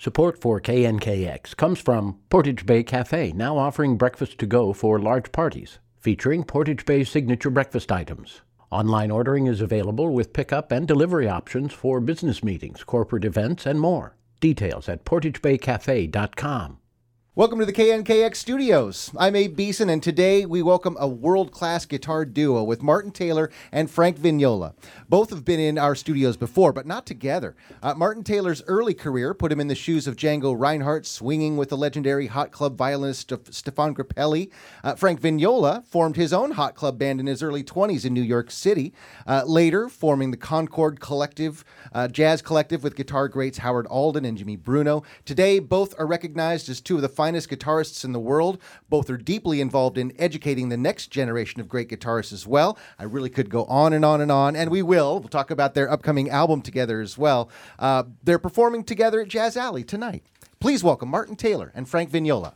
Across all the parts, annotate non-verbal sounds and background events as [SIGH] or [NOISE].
Support for KNKX comes from Portage Bay Cafe, now offering breakfast to go for large parties, featuring Portage Bay's signature breakfast items. Online ordering is available with pickup and delivery options for business meetings, corporate events, and more. Details at portagebaycafe.com. Welcome to the KNKX studios. I'm Abe Beeson, and today we welcome a world class guitar duo with Martin Taylor and Frank Vignola. Both have been in our studios before, but not together. Uh, Martin Taylor's early career put him in the shoes of Django Reinhardt, swinging with the legendary hot club violinist Stefan Grappelli. Uh, Frank Vignola formed his own hot club band in his early 20s in New York City, uh, later forming the Concord Collective, uh, jazz collective with guitar greats Howard Alden and Jimmy Bruno. Today, both are recognized as two of the finest guitarists in the world. Both are deeply involved in educating the next generation of great guitarists as well. I really could go on and on and on, and we will. We'll talk about their upcoming album together as well. Uh, they're performing together at Jazz Alley tonight. Please welcome Martin Taylor and Frank Vignola.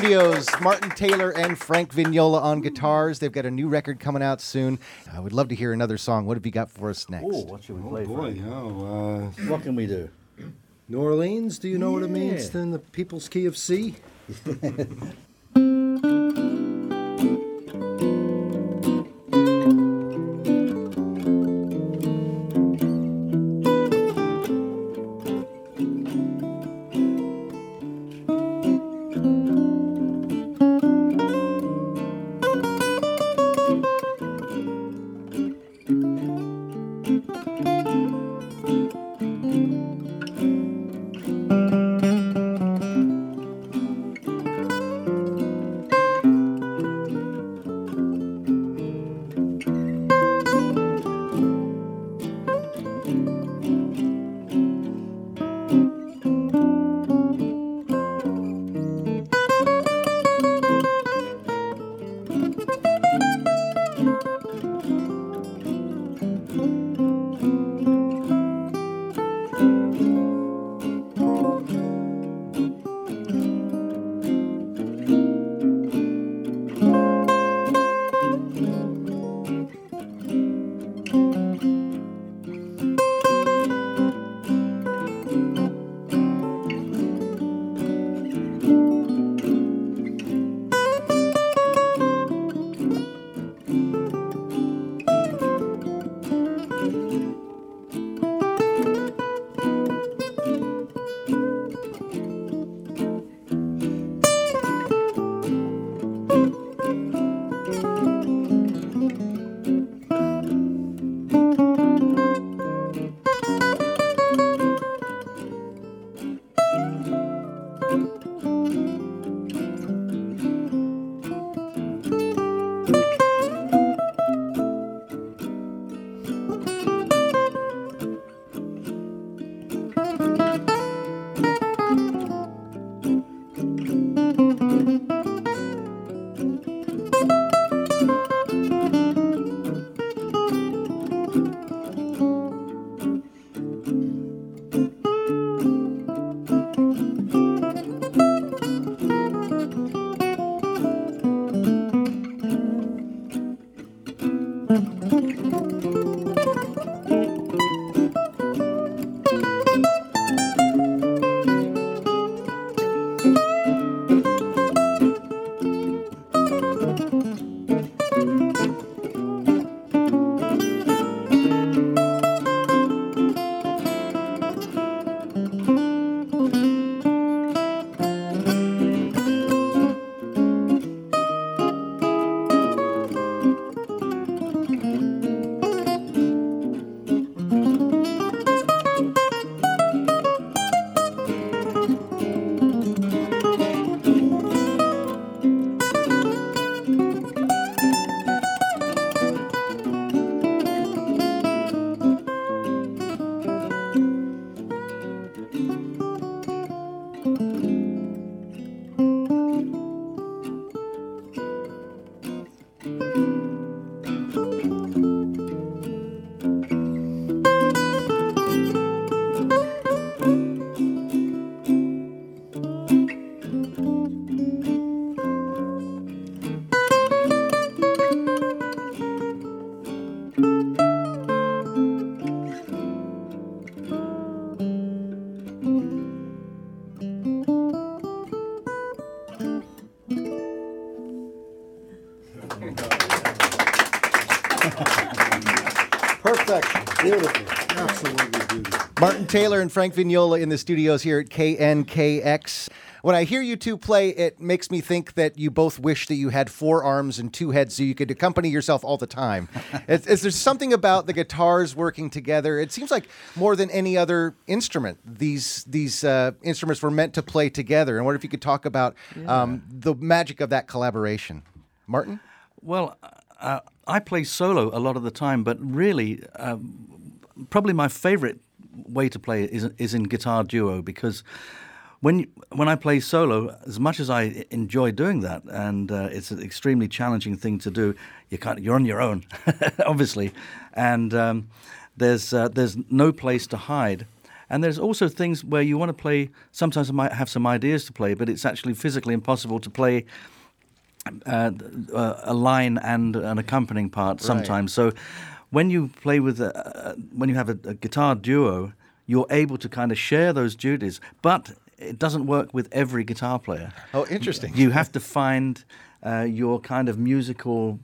Studios, Martin Taylor and Frank Vignola on guitars. They've got a new record coming out soon. I would love to hear another song. What have you got for us next? Oh, what should we play? Boy, Frank? oh, uh, What can we do? New Orleans. Do you know what it means Then the People's Key of C? [LAUGHS] Taylor and Frank Vignola in the studios here at KNKX. When I hear you two play, it makes me think that you both wish that you had four arms and two heads so you could accompany yourself all the time. [LAUGHS] is, is there something about the guitars working together? It seems like more than any other instrument, these these uh, instruments were meant to play together. And what if you could talk about um, the magic of that collaboration, Martin? Well, uh, I play solo a lot of the time, but really, um, probably my favorite way to play is is in guitar duo because when when I play solo, as much as I enjoy doing that, and uh, it's an extremely challenging thing to do, you can't. You're on your own, [LAUGHS] obviously, and um, there's uh, there's no place to hide. And there's also things where you want to play. Sometimes I might have some ideas to play, but it's actually physically impossible to play uh, uh, a line and an accompanying part sometimes. So when you play with a, when you have a, a guitar duo, you're able to kind of share those duties, but it doesn't work with every guitar player. Oh, interesting. You have to find uh, your kind of musical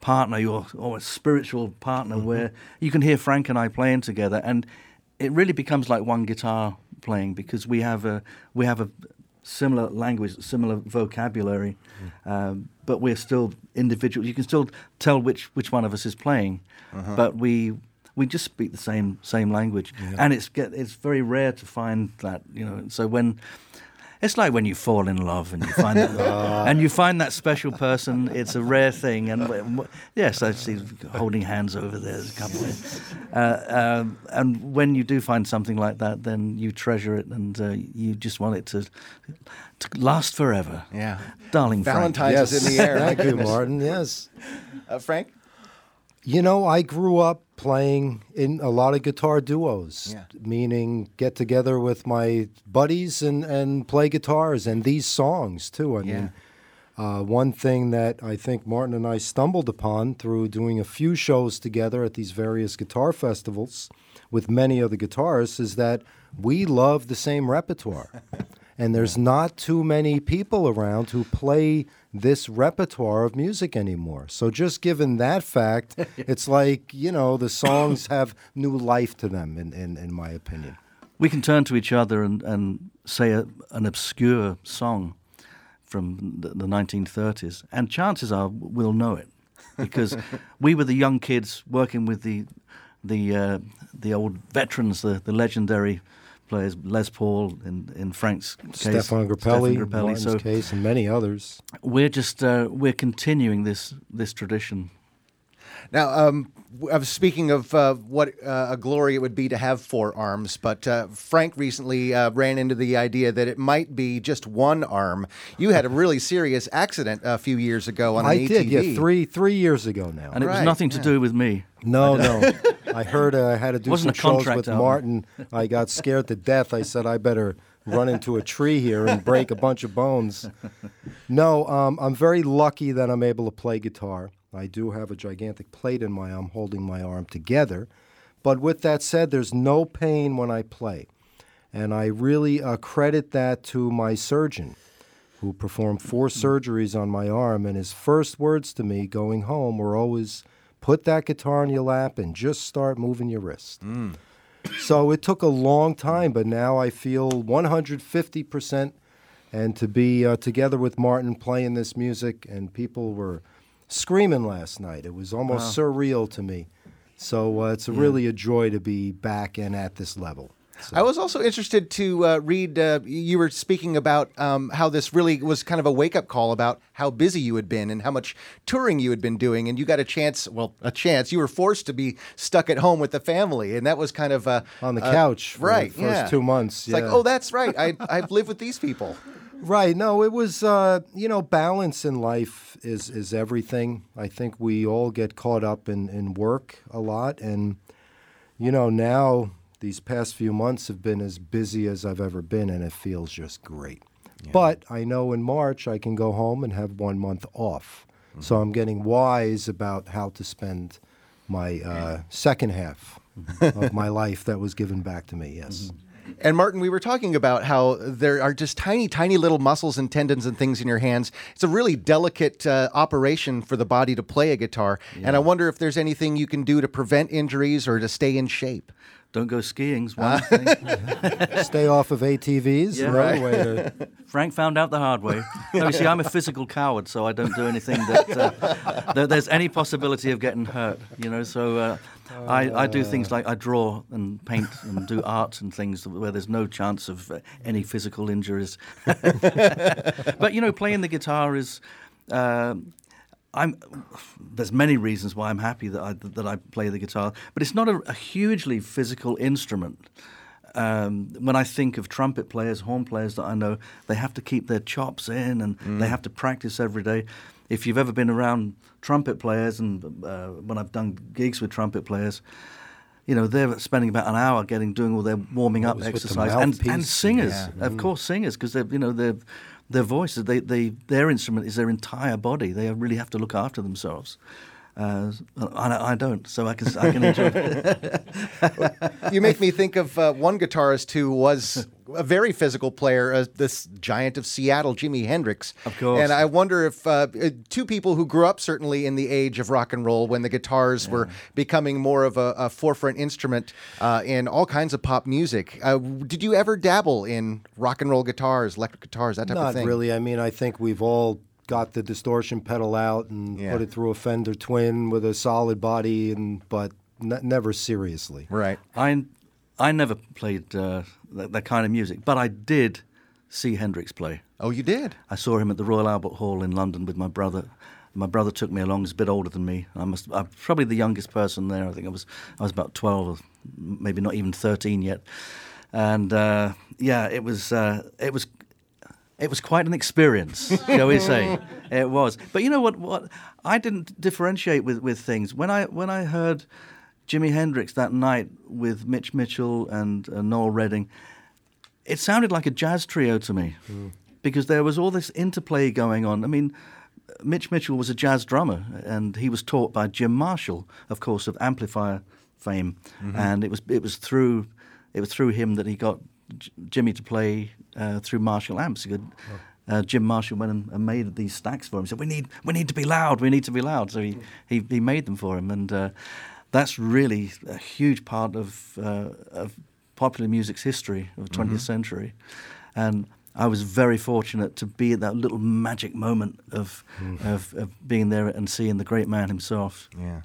partner, your or spiritual partner, Mm-hmm. where you can hear Frank and I playing together, and it really becomes like one guitar playing because we have a we have a similar language, similar vocabulary, Mm. um, but we're still individual. You can still tell which which one of us is playing, Uh-huh. but we. We just speak the same same language, and it's get, it's very rare to find that you know. So when it's like when you fall in love and you find that, [LAUGHS] and you find that special person. It's a rare thing, and w- w- yes, I see holding hands over there. There's a couple, [LAUGHS] uh, um, and when you do find something like that, then you treasure it, and uh, you just want it to to last forever. Yeah. darling Frank. Valentine's is in the air. [LAUGHS] Thank you. Martin. Yes. Uh, Frank? You know, I grew up playing in a lot of guitar duos, Yeah. meaning get together with my buddies and, and play guitars and these songs too. I mean, uh, one thing that I think Martin and I stumbled upon through doing a few shows together at these various guitar festivals with many of the guitarists is that we love the same repertoire. [LAUGHS] and there's not too many people around who play this repertoire of music anymore. So just given that fact, [LAUGHS] it's like, you know, the songs have new life to them, in, in, in my opinion. we can turn to each other and, and say a, an obscure song from the, the 1930s, and chances are we'll know it because [LAUGHS] we were the young kids working with the the uh, the old veterans, the, the legendary players, Les Paul in, in Frank's case, Stefan Grappelli, Grappelli. Martin's So case, and many others. we're just uh, we're continuing this this tradition. Now, um, w- I was speaking of uh, what uh, a glory it would be to have four arms, but uh, Frank recently uh, ran into the idea that it might be just one arm. You had a really serious accident a few years ago on an I ATV. did, yeah, three three years ago now. And it was nothing to yeah. do with me. No, no. I heard uh, I had to [LAUGHS] do some a shows with album. Martin. I got scared to death. I said I better run into a tree here and break a bunch of bones. No, um, I'm very lucky that I'm able to play guitar. I do have a gigantic plate in my arm holding my arm together. But with that said, there's no pain when I play. And I really uh, credit that to my surgeon who performed four surgeries on my arm. And his first words to me going home were always put that guitar in your lap and just start moving your wrist. So it took a long time, but now I feel 150%. And to be uh, together with Martin playing this music, and people were screaming last night. It was almost surreal to me. So uh, it's really a joy to be back and at this level. I was also interested to uh, read. Uh, you were speaking about um, how this really was kind of a wake up call about how busy you had been and how much touring you had been doing, and you got a chance. Well, a chance. You were forced to be stuck at home with the family, and that was kind of uh, On the uh, couch for right? the first yeah. two months. It's like, oh, that's right. I I've lived with these people. Right. No, it was uh, you know, balance in life is is everything. I think we all get caught up in, in work a lot and you know, now these past few months have been as busy as I've ever been and it feels just great. But I know in March I can go home and have one month off. So I'm getting wise about how to spend my uh, second half of my [LAUGHS] life that was given back to me. Yes. And Martin, we were talking about how there are just tiny, tiny little muscles and tendons and things in your hands. It's a really delicate uh, operation for the body to play a guitar. And I wonder if there's anything you can do to prevent injuries or to stay in shape. Don't go skiing's one thing. [LAUGHS] Stay off of ATVs. Yeah. way to [LAUGHS] Frank found out the hard way. No, you see, I'm a physical coward, so I don't do anything that, uh, that there's any possibility of getting hurt. You know, so uh, I, I do things like I draw and paint and do [LAUGHS] art and things where there's no chance of uh, any physical injuries. but you know, playing the guitar is. Uh, I'm, there's many reasons why I'm happy that I, that I play the guitar, but it's not a, a hugely physical instrument. Um, when I think of trumpet players, horn players that I know, they have to keep their chops in and they have to practice every day. If you've ever been around trumpet players, and uh, when I've done gigs with trumpet players, you know, they're spending about an hour getting doing all their warming up was with the exercise, and, and singers, Yeah. of course, singers, because they're you know their their voices, they, they their instrument is their entire body. They really have to look after themselves. Uh, I, I don't, so I can I can [LAUGHS] enjoy. it. you make me think of uh, one guitarist who was a very physical player, uh, this giant of Seattle, Jimi Hendrix. Of course. And I wonder if uh, uh, two people who grew up certainly in the age of rock and roll, when the guitars were becoming more of a, a forefront instrument uh, in all kinds of pop music. Uh, did you ever dabble in rock and roll guitars, electric guitars, that type Not of thing? Not really. I mean, I think we've all got the distortion pedal out and Yeah. put it through a Fender Twin with a solid body, and but n- never seriously. Right. I I never played uh, that, that kind of music, but I did see Hendrix play. Oh, you did? I saw him at the Royal Albert Hall in London with my brother. My brother took me along. He's a bit older than me. I must. I'm probably the youngest person there. I think I was. I was about twelve, or maybe not even thirteen yet. And uh, yeah, it was. Uh, it was. It was quite an experience, shall we say? [LAUGHS] It was. But you know what? What I didn't differentiate with, with things when I when I heard Jimi Hendrix that night with Mitch Mitchell and uh, Noel Redding it sounded like a jazz trio to me because there was all this interplay going on. I mean, Mitch Mitchell was a jazz drummer and he was taught by Jim Marshall, of course, of Amplifier fame, and it was it was through it was through him that he got J- Jimi to play uh, through Marshall amps. He could, uh, Jim Marshall went and, and made these stacks for him. He said, "We need we need to be loud. We need to be loud." So he he, he made them for him, and uh, that's really a huge part of uh, of popular music's history of the 20th century. And I was very fortunate to be at that little magic moment of, of, of being there and seeing the great man himself. Yeah.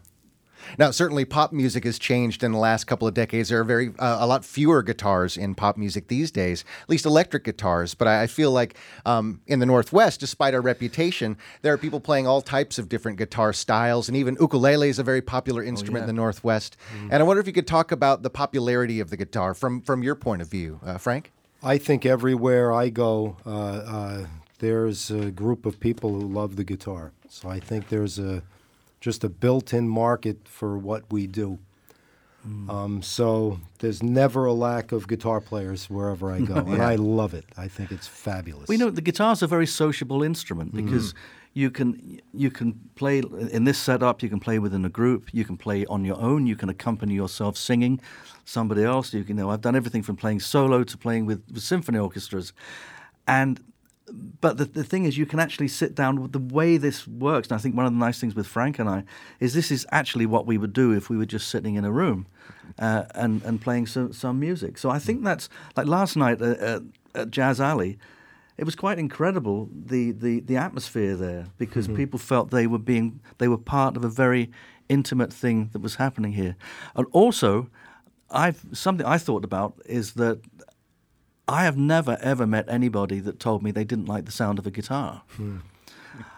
Now, certainly, pop music has changed in the last couple of decades. There are very uh, a lot fewer guitars in pop music these days, at least electric guitars. But I, I feel like um, in the Northwest, despite our reputation, there are people playing all types of different guitar styles, and even ukulele is a very popular instrument in the Northwest. And I wonder if you could talk about the popularity of the guitar from from your point of view, uh, Frank. I think everywhere I go, uh, uh, there's a group of people who love the guitar. So I think there's a just a built-in market for what we do. Um, so there's never a lack of guitar players wherever I go, [LAUGHS] and I love it. I think it's fabulous. We know the guitar's a very sociable instrument because you can you can play in this setup. You can play within a group. You can play on your own. You can accompany yourself singing somebody else. You can you know I've done everything from playing solo to playing with, with symphony orchestras, and but the, the thing is, you can actually sit down with the way this works. And I think one of the nice things with Frank and I is this is actually what we would do if we were just sitting in a room uh, and, and playing some, some music. So I think that's like last night at, at, at Jazz Alley. It was quite incredible the, the, the atmosphere there because people felt they were being they were part of a very intimate thing that was happening here, and also, I've something I thought about is that I have never ever met anybody that told me they didn't like the sound of a guitar. Hmm.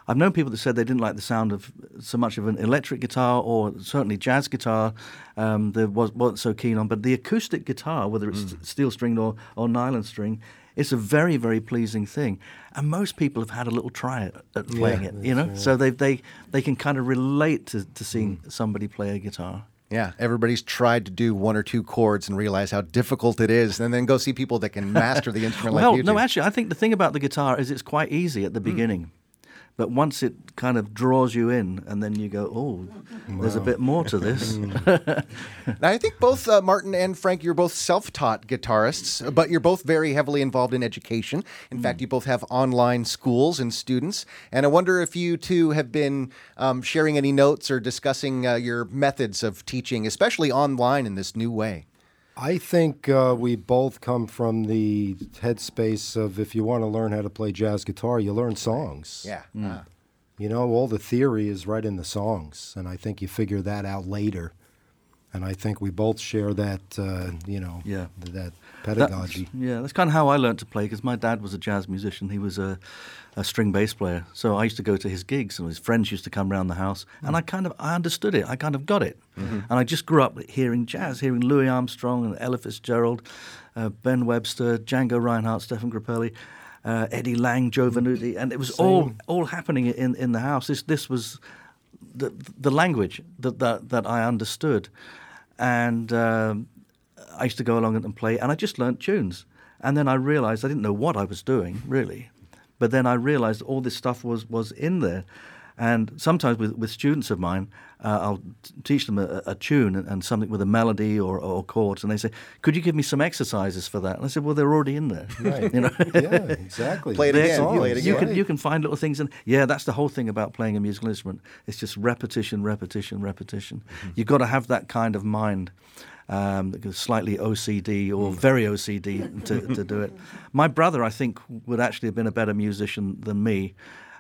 I've known people that said they didn't like the sound of so much of an electric guitar or certainly jazz guitar. Um, they was, wasn't so keen on, but the acoustic guitar, whether it's hmm. steel stringed or, or nylon string, it's a very very pleasing thing. And most people have had a little try at, at playing it, you know, so they they they can kind of relate to, to seeing hmm. somebody play a guitar. Yeah, everybody's tried to do one or two chords and realize how difficult it is, and then go see people that can master the instrument well, like you no, actually, I think the thing about the guitar is it's quite easy at the hmm. beginning. But once it kind of draws you in, and then you go, oh, there's a bit more to this. [LAUGHS] Now, I think both uh, Martin and Frank, you're both self-taught guitarists, but you're both very heavily involved in education. In fact, you both have online schools and students. And I wonder if you two have been um, sharing any notes or discussing uh, your methods of teaching, especially online in this new way. I think uh, we both come from the headspace of if you want to learn how to play jazz guitar, you learn songs. Yeah. Hmm. Uh, You know, all the theory is right in the songs, and I think you figure that out later. And I think we both share that, uh, you know, Yeah. th- that That's- pedagogy. yeah, that's kind of how I learned to play because my dad was a jazz musician. He was a, a string bass player. So I used to go to his gigs and his friends used to come around the house. And I kind of, I understood it. I kind of got it. And I just grew up hearing jazz, hearing Louis Armstrong and Ella Fitzgerald, uh, Ben Webster, Django Reinhardt, Stefan Grappelli. Uh, Eddie Lang, Joe Venuti, and it was all all happening in, in the house. This this was the the language that, that that I understood, and um, I used to go along and play, and I just learnt tunes. And then I realised I didn't know what I was doing really, but then I realised all this stuff was was in there. And sometimes with, with students of mine, uh, I'll t- teach them a, a tune and, and something with a melody or, or chords, and they say, "Could you give me some exercises for that?" And I said, "Well, they're already in there." [LAUGHS] Right. You know, yeah, [LAUGHS] exactly. Play it They're again, songs. play it You can you can find little things, and yeah, that's the whole thing about playing a musical instrument. It's just repetition, repetition, repetition. Mm-hmm. You've got to have that kind of mind, um, slightly OCD or Mm. very OCD to, to do it. [LAUGHS] My brother, I think, would actually have been a better musician than me.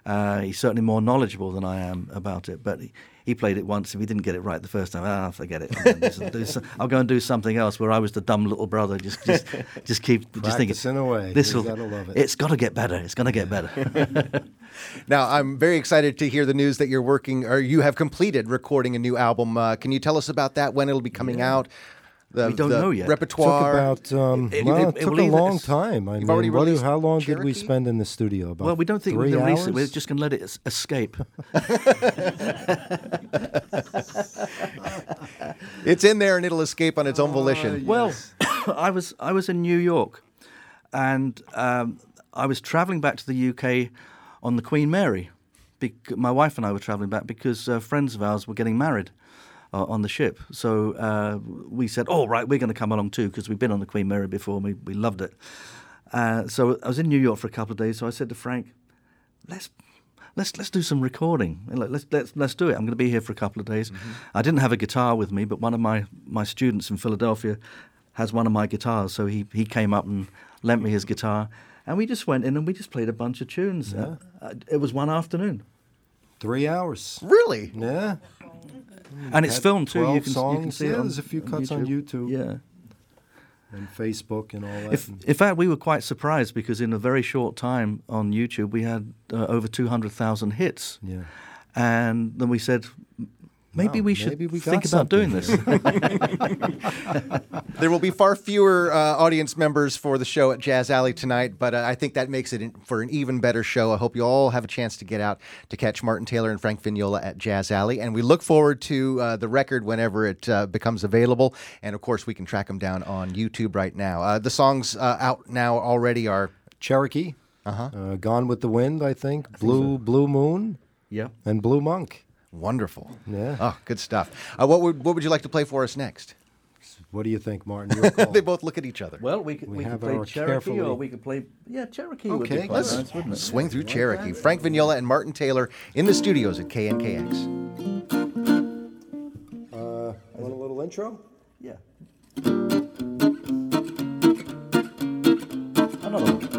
Uh, he's certainly more knowledgeable than I am about it, but he, he played it once. If he didn't get it right the first time, ah, forget it. I'll go, and do some- do [LAUGHS] some- I'll go and do something else. Where I was the dumb little brother, just just [LAUGHS] just keep just thinking. Away. This will. it. It's got to get better. It's going to get better. [LAUGHS] Now, I'm very excited to hear the news that you're working or you have completed recording a new album. Uh, can you tell us about that? When it'll be coming out? The, We don't the know yet. Repertoire. Took about um, It- well, it- it, it took a long time. I You've mean, already what do- how long did we spend in the studio? About well, we don't think we three can release it. We're just going to let it escape. [LAUGHS] it's in there and it'll escape on its own volition. Well, [COUGHS] I was I was in New York, and um, I was travelling back to the UK on the Queen Mary. Bec- my wife and I were travelling back because uh, friends of ours were getting married uh, on the ship. So uh, we said, "Oh, right, we're going to come along too because we've been on the Queen Mary before and we we loved it." Uh, so I was in New York for a couple of days. So I said to Frank, "Let's." Let's let's do some recording. Let- Let's let's let's do it. I'm going to be here for a couple of days. I didn't have a guitar with me, but one of my, my students in Philadelphia has one of my guitars, so he, he came up and lent me his guitar, and we just went in and we just played a bunch of tunes. Uh, uh, it was one afternoon, three hours. Really? Yeah, and it's filmed too. You 12 can, you can see Yeah, it. On there's a few cuts on YouTube. Yeah. and Facebook and all that. If, in fact, we were quite surprised because in a very short time on YouTube we had uh, over 200,000 hits. yeah. And then we said, maybe Wow, we should maybe we think about doing something this. [LAUGHS] There will be far fewer uh, audience members for the show at Jazz Alley tonight, but uh, I think that makes it in, for an even better show. I hope you all have a chance to get out to catch Martin Taylor and Frank Vignola at Jazz Alley, and we look forward to uh, the record whenever it uh, becomes available. And of course, we can track them down on YouTube right now. Uh, the songs uh, out now already are Cherokee. Uh-huh. Gone with the Wind, I think. Blue Blue Moon yeah. and Blue Monk. Wonderful. Yeah. Oh, good stuff. Uh, what would what would you like to play for us next? What do you think, Martin? [LAUGHS] They both look at each other. Well, we could, We we could have play Cherokee carefully- or we could play, yeah, Cherokee would be Okay, quite let's nice, wouldn't it? Swing through Cherokee. Frank Vignola and Martin Taylor in the studios at KNKX. uh, want a little intro? Yeah. Another one.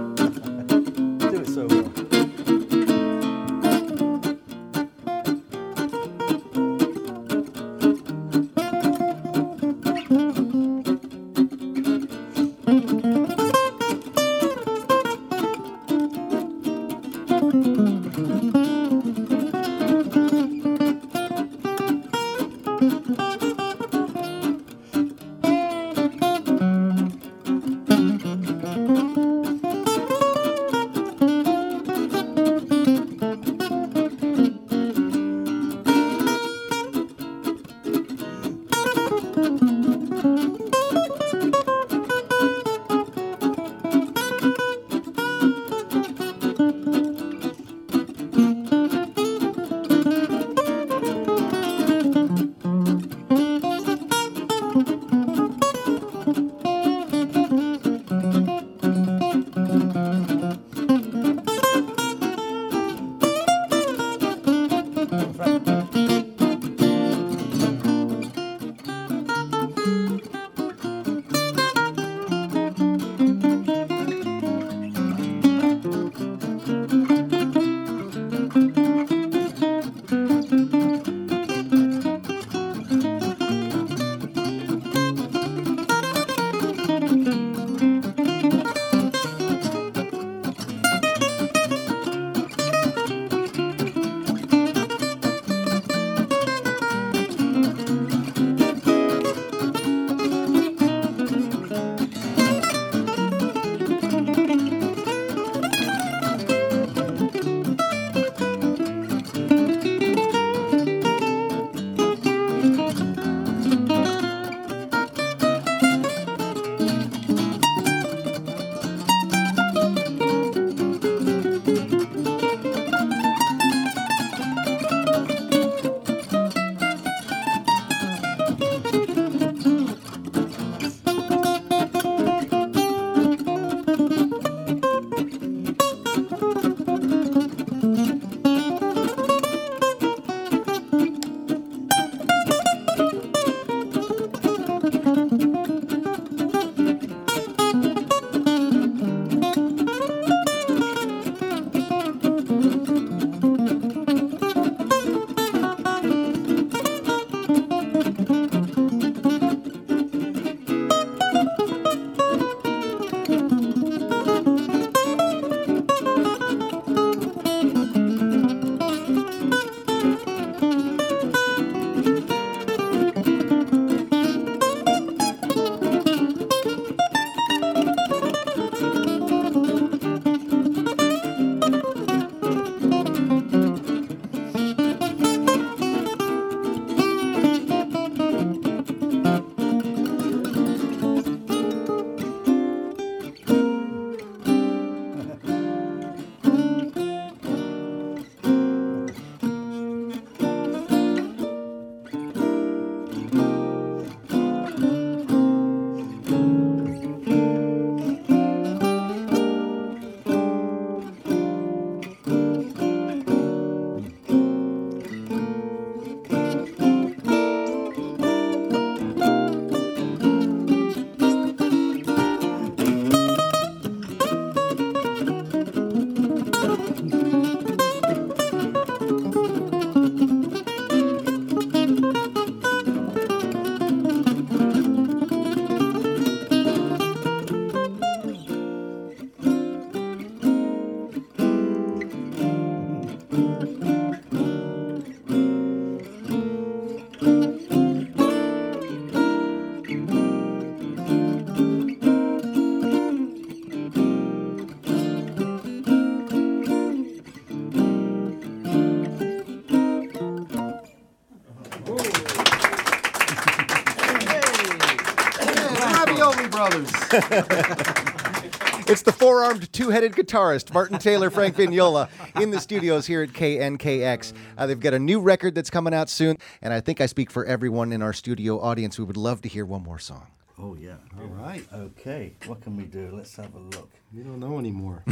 Four-armed, two-headed guitarist Martin Taylor, Frank Vignola, in the studios here at KNKX. Uh, they've got a new record that's coming out soon, and I think I speak for everyone in our studio audience. We would love to hear one more song. Oh yeah. All right. Okay. What can we do? Let's have a look. You don't know anymore.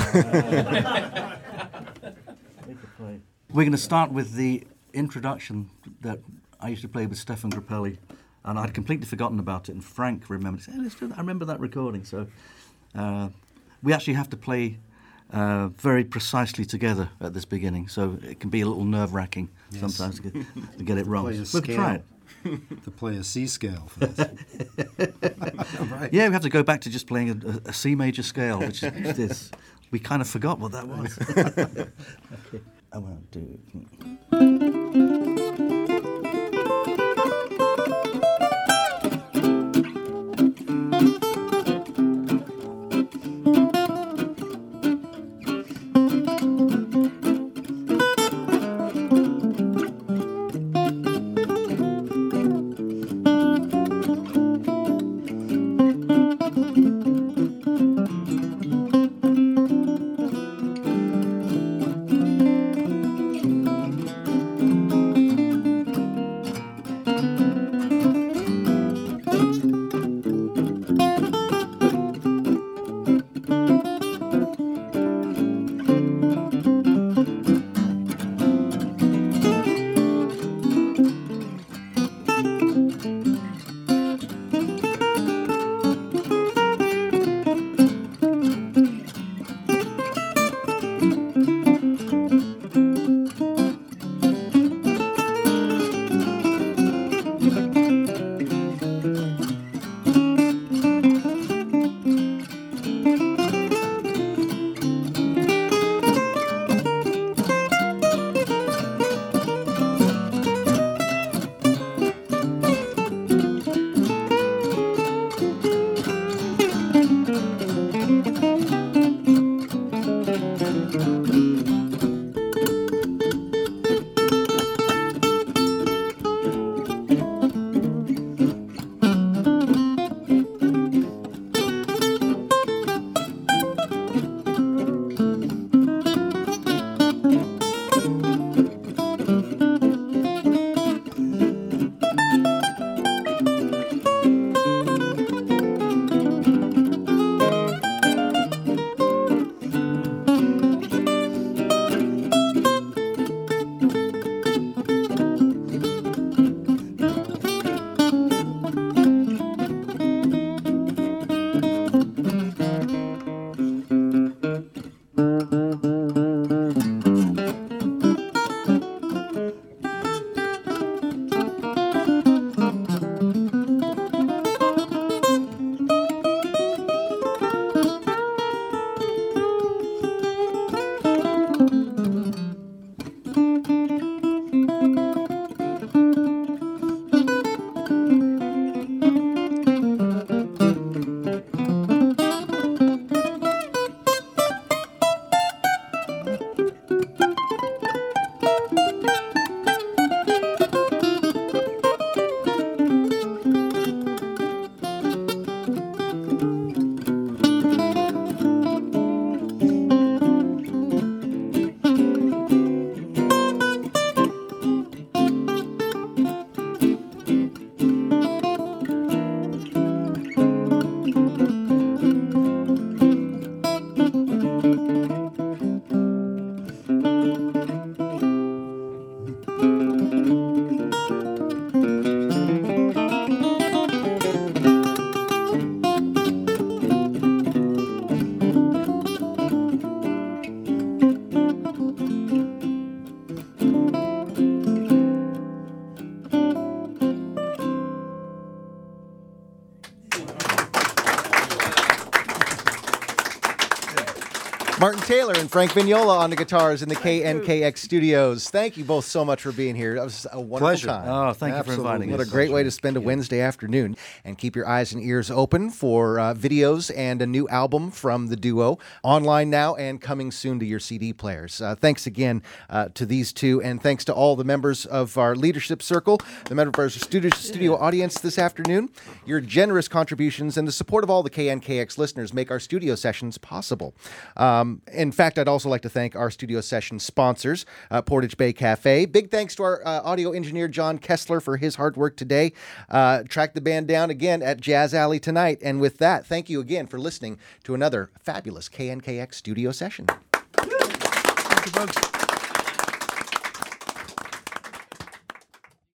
We're going to start with the introduction that I used to play with Stefan Grappelli, and I'd completely forgotten about it. And Frank remembered. Hey, let's do that. I remember that recording. So uh, we actually have to play uh, very precisely together at this beginning, so it can be a little nerve-wracking sometimes to get, to get it wrong. Can try it. to play a C scale. For this. [LAUGHS] Yeah, we have to go back to just playing a, a- a C major scale, which is this. We kind of forgot what that was. [LAUGHS] [LAUGHS] okay. I won't do. Martin Taylor and Frank Vignola on the guitars in the KNKX studios. Thank you both so much for being here. That was a wonderful Pleasure. time. Oh, thank you for inviting us. What a us. great way to spend a Wednesday afternoon. And keep your eyes and ears open for uh, videos and a new album from the duo online now and coming soon to your CD players. Uh, thanks again uh, to these two, and thanks to all the members of our leadership circle, the members of our studio, studio audience this afternoon. Your generous contributions and the support of all the KNKX listeners make our studio sessions possible. In fact, I'd also like to thank our studio session sponsors, uh, Portage Bay Cafe. Big thanks to our uh, audio engineer, John Kessler, for his hard work today. Uh, track the band down again at Jazz Alley tonight. And with that, thank you again for listening to another fabulous KNKX studio session. Thank you, folks.